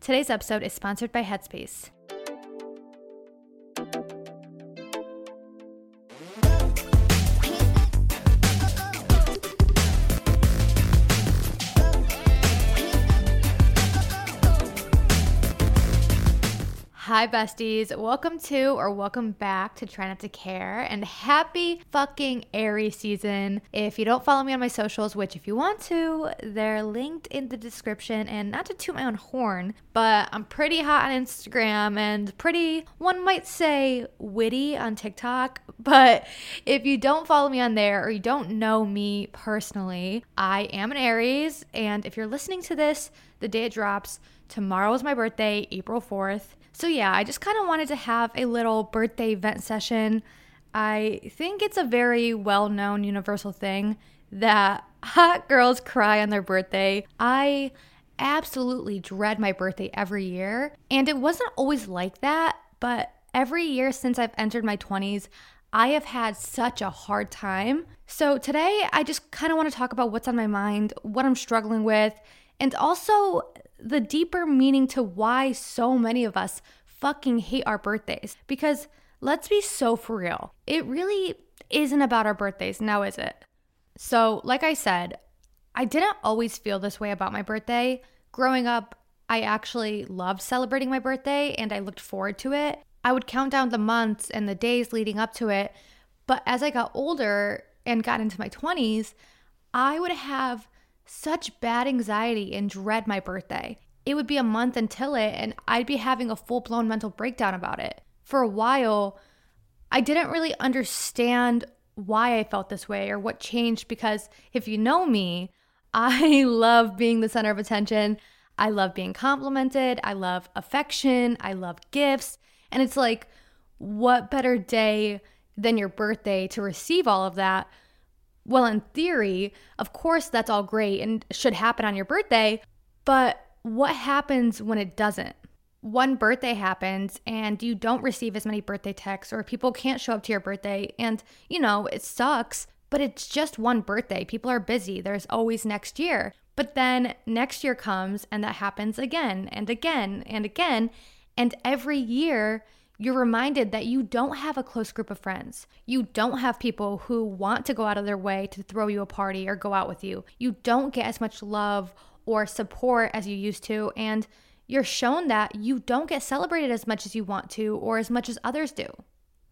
Today's episode is sponsored by Headspace. Hi, besties. Welcome to or welcome back to Try Not to Care and happy fucking Aries season. If you don't follow me on my socials, which if you want to, they're linked in the description. And not to toot my own horn, but I'm pretty hot on Instagram and pretty, one might say, witty on TikTok. But if you don't follow me on there or you don't know me personally, I am an Aries. And if you're listening to this the day it drops, tomorrow is my birthday, April 4th. So, yeah, I just kind of wanted to have a little birthday vent session. I think it's a very well known universal thing that hot girls cry on their birthday. I absolutely dread my birthday every year. And it wasn't always like that, but every year since I've entered my 20s, I have had such a hard time. So today, I just kind of want to talk about what's on my mind, what I'm struggling with, and also the deeper meaning to why so many of us fucking hate our birthdays. Because let's be so for real, it really isn't about our birthdays, now is it? So, like I said, I didn't always feel this way about my birthday. Growing up, I actually loved celebrating my birthday and I looked forward to it. I would count down the months and the days leading up to it. But as I got older and got into my 20s, I would have such bad anxiety and dread my birthday. It would be a month until it, and I'd be having a full blown mental breakdown about it. For a while, I didn't really understand why I felt this way or what changed because if you know me, I love being the center of attention. I love being complimented. I love affection. I love gifts. And it's like, what better day than your birthday to receive all of that? Well, in theory, of course, that's all great and should happen on your birthday, but what happens when it doesn't? One birthday happens and you don't receive as many birthday texts, or people can't show up to your birthday, and you know, it sucks, but it's just one birthday. People are busy. There's always next year. But then next year comes and that happens again and again and again. And every year, you're reminded that you don't have a close group of friends. You don't have people who want to go out of their way to throw you a party or go out with you. You don't get as much love or support as you used to. And you're shown that you don't get celebrated as much as you want to or as much as others do.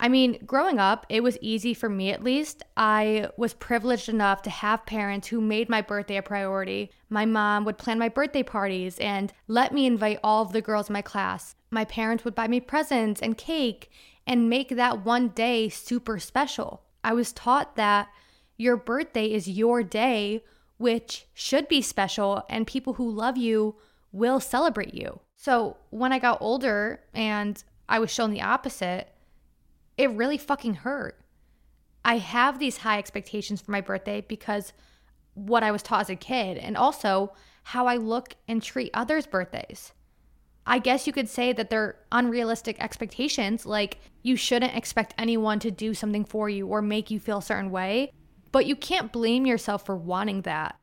I mean, growing up, it was easy for me at least. I was privileged enough to have parents who made my birthday a priority. My mom would plan my birthday parties and let me invite all of the girls in my class. My parents would buy me presents and cake and make that one day super special. I was taught that your birthday is your day, which should be special, and people who love you will celebrate you. So when I got older and I was shown the opposite, it really fucking hurt. I have these high expectations for my birthday because what I was taught as a kid and also how I look and treat others' birthdays. I guess you could say that they're unrealistic expectations, like you shouldn't expect anyone to do something for you or make you feel a certain way, but you can't blame yourself for wanting that.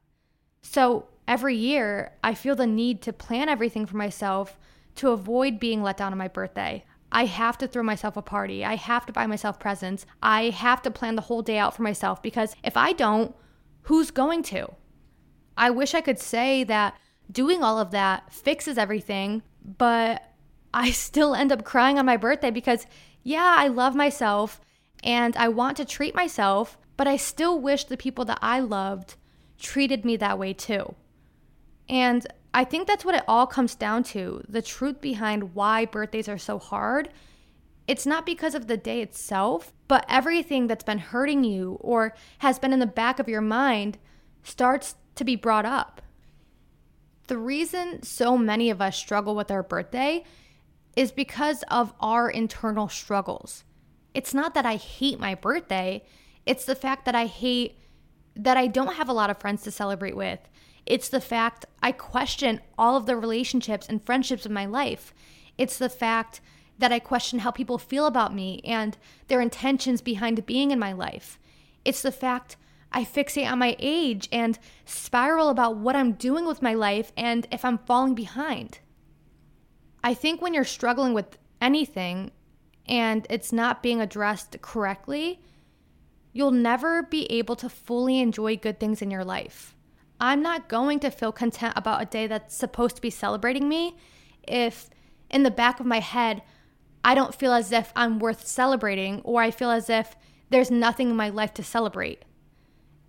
So every year, I feel the need to plan everything for myself to avoid being let down on my birthday. I have to throw myself a party. I have to buy myself presents. I have to plan the whole day out for myself because if I don't, who's going to? I wish I could say that doing all of that fixes everything, but I still end up crying on my birthday because, yeah, I love myself and I want to treat myself, but I still wish the people that I loved treated me that way too. And I think that's what it all comes down to the truth behind why birthdays are so hard. It's not because of the day itself, but everything that's been hurting you or has been in the back of your mind starts to be brought up. The reason so many of us struggle with our birthday is because of our internal struggles. It's not that I hate my birthday, it's the fact that I hate that I don't have a lot of friends to celebrate with. It's the fact I question all of the relationships and friendships of my life. It's the fact that I question how people feel about me and their intentions behind being in my life. It's the fact I fixate on my age and spiral about what I'm doing with my life and if I'm falling behind. I think when you're struggling with anything and it's not being addressed correctly, you'll never be able to fully enjoy good things in your life. I'm not going to feel content about a day that's supposed to be celebrating me if in the back of my head, I don't feel as if I'm worth celebrating or I feel as if there's nothing in my life to celebrate.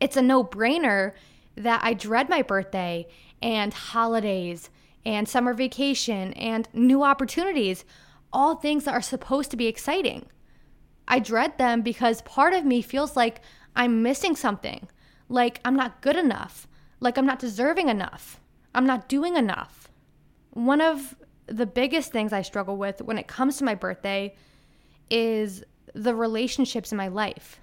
It's a no brainer that I dread my birthday and holidays and summer vacation and new opportunities, all things that are supposed to be exciting. I dread them because part of me feels like I'm missing something, like I'm not good enough, like I'm not deserving enough, I'm not doing enough. One of the biggest things I struggle with when it comes to my birthday is the relationships in my life.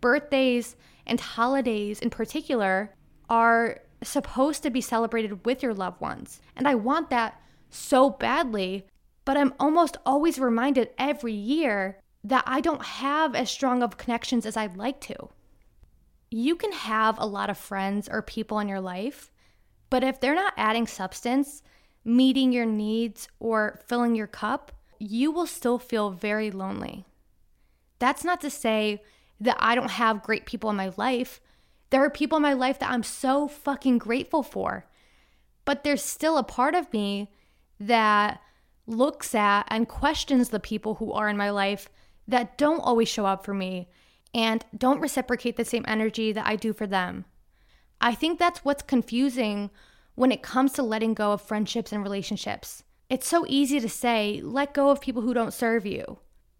Birthdays and holidays in particular are supposed to be celebrated with your loved ones. And I want that so badly, but I'm almost always reminded every year that I don't have as strong of connections as I'd like to. You can have a lot of friends or people in your life, but if they're not adding substance, meeting your needs, or filling your cup, you will still feel very lonely. That's not to say that I don't have great people in my life. There are people in my life that I'm so fucking grateful for. But there's still a part of me that looks at and questions the people who are in my life that don't always show up for me and don't reciprocate the same energy that I do for them. I think that's what's confusing when it comes to letting go of friendships and relationships. It's so easy to say, let go of people who don't serve you.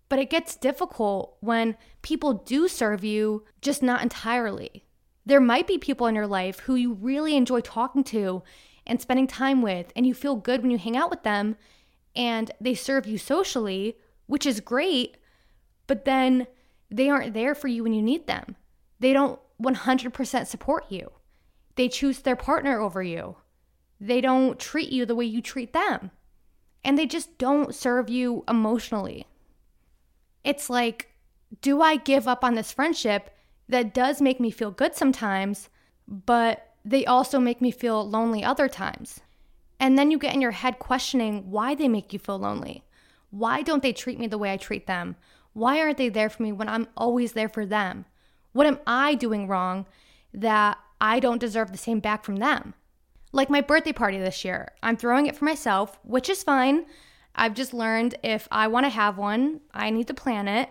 But it gets difficult when people do serve you, just not entirely. There might be people in your life who you really enjoy talking to and spending time with, and you feel good when you hang out with them, and they serve you socially, which is great, but then they aren't there for you when you need them. They don't 100% support you. They choose their partner over you. They don't treat you the way you treat them. And they just don't serve you emotionally. It's like, do I give up on this friendship that does make me feel good sometimes, but they also make me feel lonely other times? And then you get in your head questioning why they make you feel lonely. Why don't they treat me the way I treat them? Why aren't they there for me when I'm always there for them? What am I doing wrong that I don't deserve the same back from them? Like my birthday party this year, I'm throwing it for myself, which is fine. I've just learned if I want to have one, I need to plan it.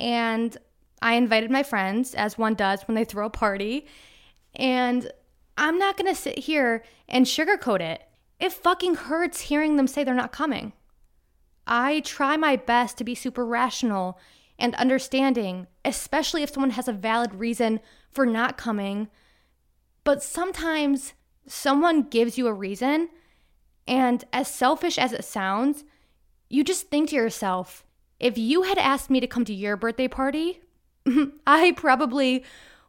And I invited my friends, as one does when they throw a party. And I'm not going to sit here and sugarcoat it. It fucking hurts hearing them say they're not coming. I try my best to be super rational and understanding, especially if someone has a valid reason for not coming. But sometimes someone gives you a reason, and as selfish as it sounds, you just think to yourself, if you had asked me to come to your birthday party, I probably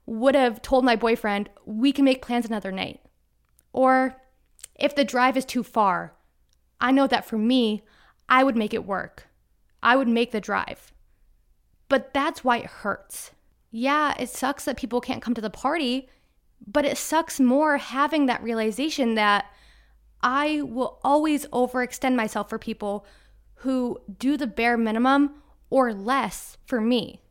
would have told my boyfriend, we can make plans another night. Or if the drive is too far, I know that for me, I would make it work. I would make the drive. But that's why it hurts. Yeah, it sucks that people can't come to the party, but it sucks more having that realization that I will always overextend myself for people who do the bare minimum or less for me.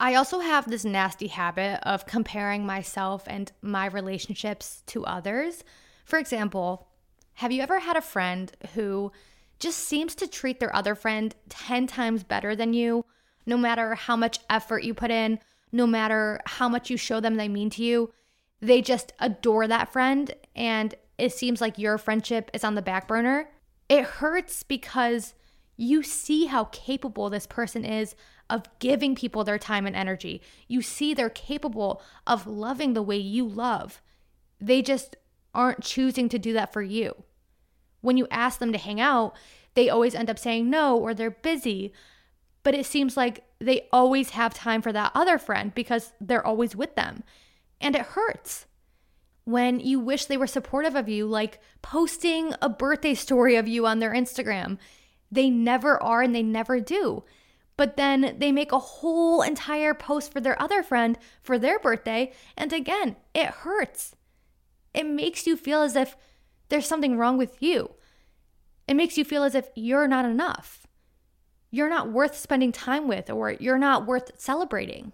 I also have this nasty habit of comparing myself and my relationships to others. For example, Have you ever had a friend who just seems to treat their other friend 10 times better than you, no matter how much effort you put in, no matter how much you show them they mean to you? They just adore that friend, and it seems like your friendship is on the back burner. It hurts because you see how capable this person is of giving people their time and energy. You see they're capable of loving the way you love. They just aren't choosing to do that for you. When you ask them to hang out, they always end up saying no or they're busy. But it seems like they always have time for that other friend because they're always with them. And it hurts when you wish they were supportive of you, like posting a birthday story of you on their Instagram. They never are and they never do. But then they make a whole entire post for their other friend for their birthday. And again, it hurts. It makes you feel as if there's something wrong with you. It makes you feel as if you're not enough. You're not worth spending time with, or you're not worth celebrating.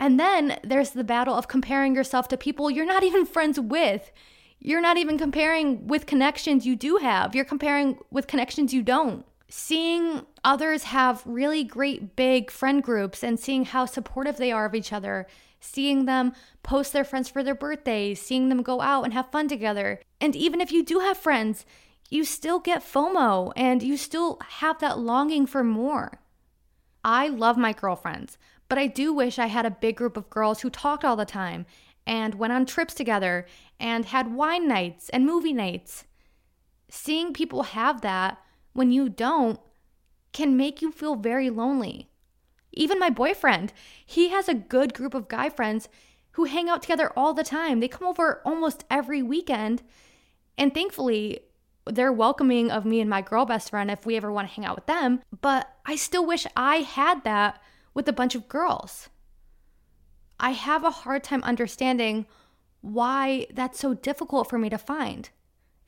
And then there's the battle of comparing yourself to people you're not even friends with. You're not even comparing with connections you do have, you're comparing with connections you don't. Seeing others have really great big friend groups and seeing how supportive they are of each other, seeing them post their friends for their birthdays, seeing them go out and have fun together. And even if you do have friends, you still get FOMO and you still have that longing for more. I love my girlfriends, but I do wish I had a big group of girls who talked all the time and went on trips together and had wine nights and movie nights. Seeing people have that when you don't can make you feel very lonely. Even my boyfriend, he has a good group of guy friends who hang out together all the time. They come over almost every weekend. And thankfully, they're welcoming of me and my girl best friend if we ever want to hang out with them. But I still wish I had that with a bunch of girls. I have a hard time understanding why that's so difficult for me to find.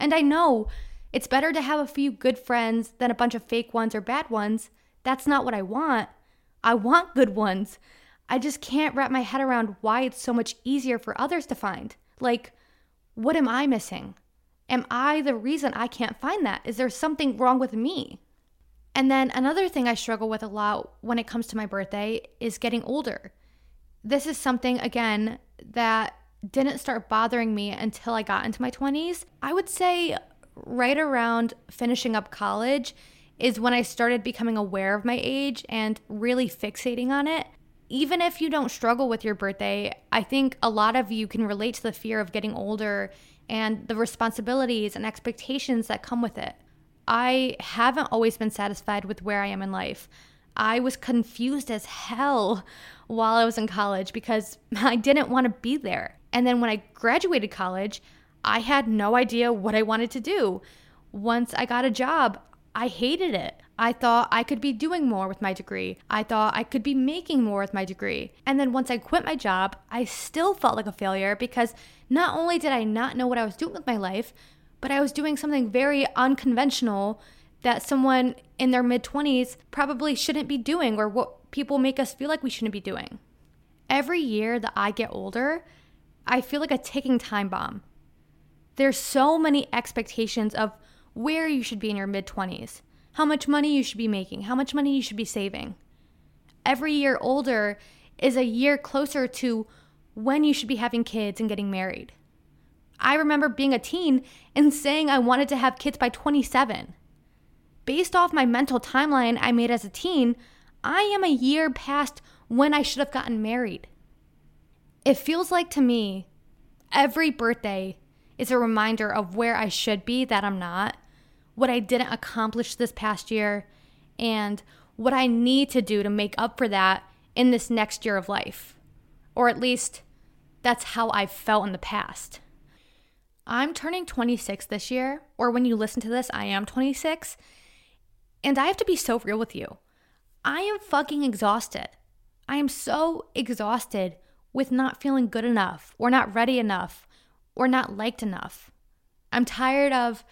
And I know it's better to have a few good friends than a bunch of fake ones or bad ones. That's not what I want. I want good ones. I just can't wrap my head around why it's so much easier for others to find. Like, what am I missing? Am I the reason I can't find that? Is there something wrong with me? And then another thing I struggle with a lot when it comes to my birthday is getting older. This is something, again, that didn't start bothering me until I got into my 20s. I would say right around finishing up college is when I started becoming aware of my age and really fixating on it. Even if you don't struggle with your birthday, I think a lot of you can relate to the fear of getting older and the responsibilities and expectations that come with it. I haven't always been satisfied with where I am in life. I was confused as hell while I was in college because I didn't want to be there. And then when I graduated college, I had no idea what I wanted to do. Once I got a job, I hated it. I thought I could be doing more with my degree. I thought I could be making more with my degree. And then once I quit my job, I still felt like a failure because not only did I not know what I was doing with my life, but I was doing something very unconventional that someone in their mid 20s probably shouldn't be doing or what people make us feel like we shouldn't be doing. Every year that I get older, I feel like a ticking time bomb. There's so many expectations of where you should be in your mid 20s how much money you should be making, how much money you should be saving. Every year older is a year closer to when you should be having kids and getting married. I remember being a teen and saying I wanted to have kids by 27. Based off my mental timeline I made as a teen, I am a year past when I should have gotten married. It feels like to me, every birthday is a reminder of where I should be that I'm not, what I didn't accomplish this past year, and what I need to do to make up for that in this next year of life. Or at least that's how I've felt in the past. I'm turning 26 this year, or when you listen to this, I am 26. And I have to be so real with you. I am fucking exhausted. I am so exhausted with not feeling good enough, or not ready enough, or not liked enough. I'm tired of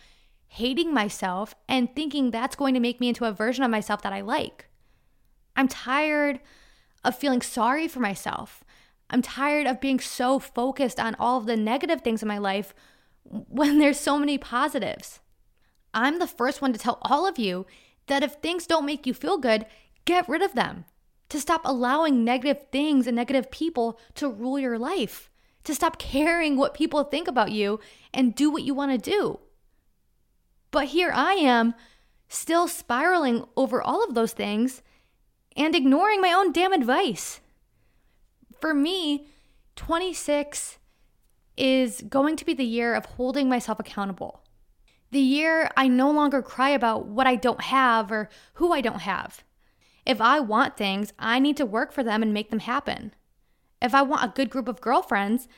hating myself and thinking that's going to make me into a version of myself that I like. I'm tired of feeling sorry for myself. I'm tired of being so focused on all of the negative things in my life when there's so many positives. I'm the first one to tell all of you that if things don't make you feel good, get rid of them. To stop allowing negative things and negative people to rule your life. To stop caring what people think about you and do what you want to do. But here I am, still spiraling over all of those things and ignoring my own damn advice. For me, 26 is going to be the year of holding myself accountable. The year I no longer cry about what I don't have or who I don't have. If I want things, I need to work for them and make them happen. If I want a good group of girlfriends,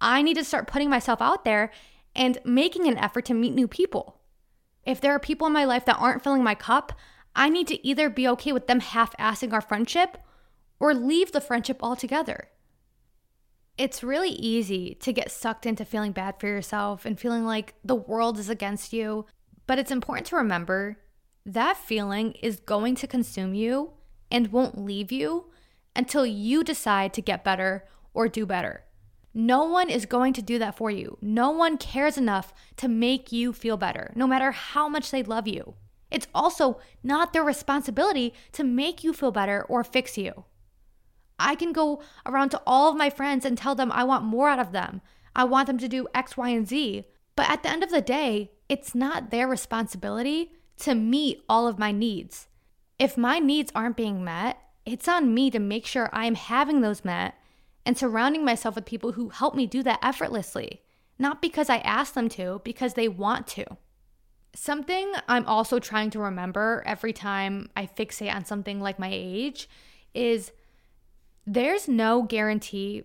I need to start putting myself out there and making an effort to meet new people. If there are people in my life that aren't filling my cup, I need to either be okay with them half assing our friendship or leave the friendship altogether. It's really easy to get sucked into feeling bad for yourself and feeling like the world is against you, but it's important to remember that feeling is going to consume you and won't leave you until you decide to get better or do better. No one is going to do that for you. No one cares enough to make you feel better, no matter how much they love you. It's also not their responsibility to make you feel better or fix you. I can go around to all of my friends and tell them I want more out of them. I want them to do X, Y, and Z. But at the end of the day, it's not their responsibility to meet all of my needs. If my needs aren't being met, it's on me to make sure I'm having those met and surrounding myself with people who help me do that effortlessly, not because I ask them to, because they want to. Something I'm also trying to remember every time I fixate on something like my age is there's no guarantee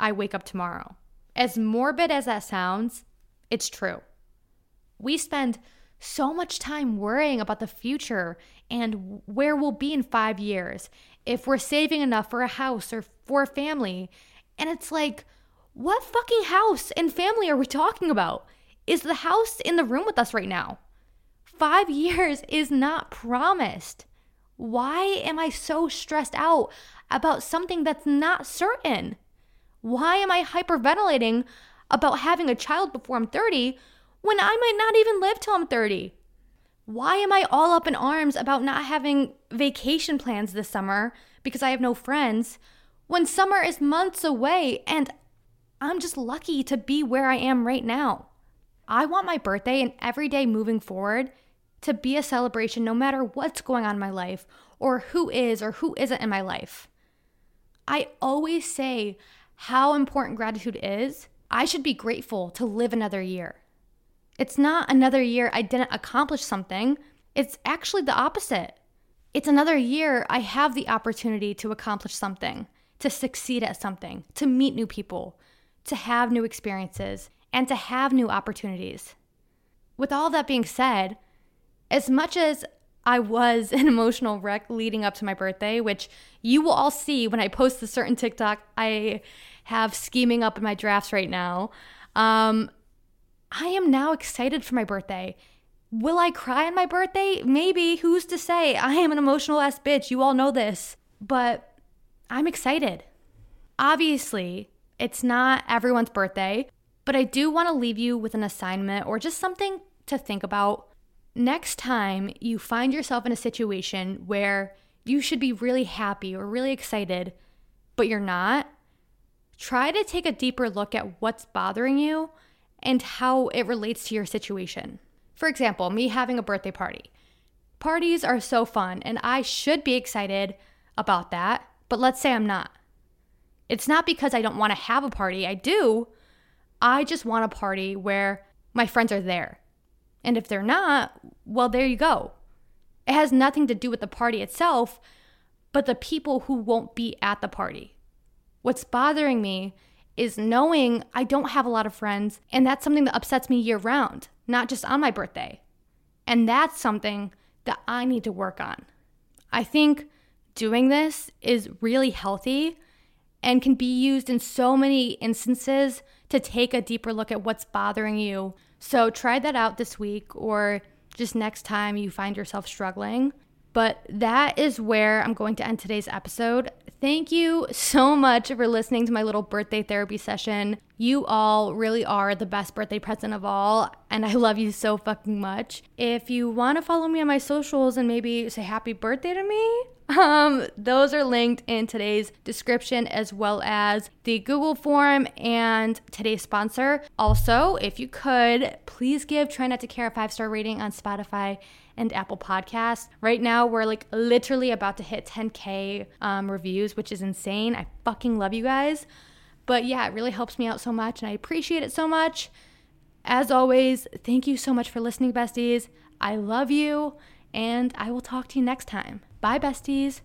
I wake up tomorrow. As morbid as that sounds, it's true. We spend so much time worrying about the future and where we'll be in five years, if we're saving enough for a house or for a family. And it's like, what fucking house and family are we talking about? Is the house in the room with us right now? Five years is not promised. Why am I so stressed out about something that's not certain? Why am I hyperventilating about having a child before I'm 30 when I might not even live till I'm 30? Why am I all up in arms about not having vacation plans this summer because I have no friends when summer is months away and I'm just lucky to be where I am right now? I want my birthday and every day moving forward to be a celebration no matter what's going on in my life or who is or who isn't in my life. I always say how important gratitude is. I should be grateful to live another year. It's not another year I didn't accomplish something, it's actually the opposite. It's another year I have the opportunity to accomplish something, to succeed at something, to meet new people, to have new experiences, and to have new opportunities. With all that being said, as much as I was an emotional wreck leading up to my birthday, which you will all see when I post the certain TikTok I have scheming up in my drafts right now. Um, I am now excited for my birthday. Will I cry on my birthday? Maybe. Who's to say? I am an emotional ass bitch. You all know this. But I'm excited. Obviously, it's not everyone's birthday, but I do want to leave you with an assignment or just something to think about. Next time you find yourself in a situation where you should be really happy or really excited, but you're not, try to take a deeper look at what's bothering you and how it relates to your situation. For example, me having a birthday party. Parties are so fun, and I should be excited about that, but let's say I'm not. It's not because I don't want to have a party, I do. I just want a party where my friends are there. And if they're not, well, there you go. It has nothing to do with the party itself, but the people who won't be at the party. What's bothering me is knowing I don't have a lot of friends, and that's something that upsets me year round, not just on my birthday. And that's something that I need to work on. I think doing this is really healthy and can be used in so many instances to take a deeper look at what's bothering you. So try that out this week or just next time you find yourself struggling. But that is where I'm going to end today's episode. Thank you so much for listening to my little birthday therapy session. You all really are the best birthday present of all, and I love you so fucking much. If you want to follow me on my socials and maybe say happy birthday to me, um, those are linked in today's description as well as the Google form and today's sponsor. Also, if you could, please give Try Not to Care a five star rating on Spotify and Apple Podcasts. Right now, we're like literally about to hit 10K um, reviews, which is insane. I fucking love you guys. But yeah, it really helps me out so much and I appreciate it so much. As always, thank you so much for listening, besties. I love you and I will talk to you next time. Bye, besties.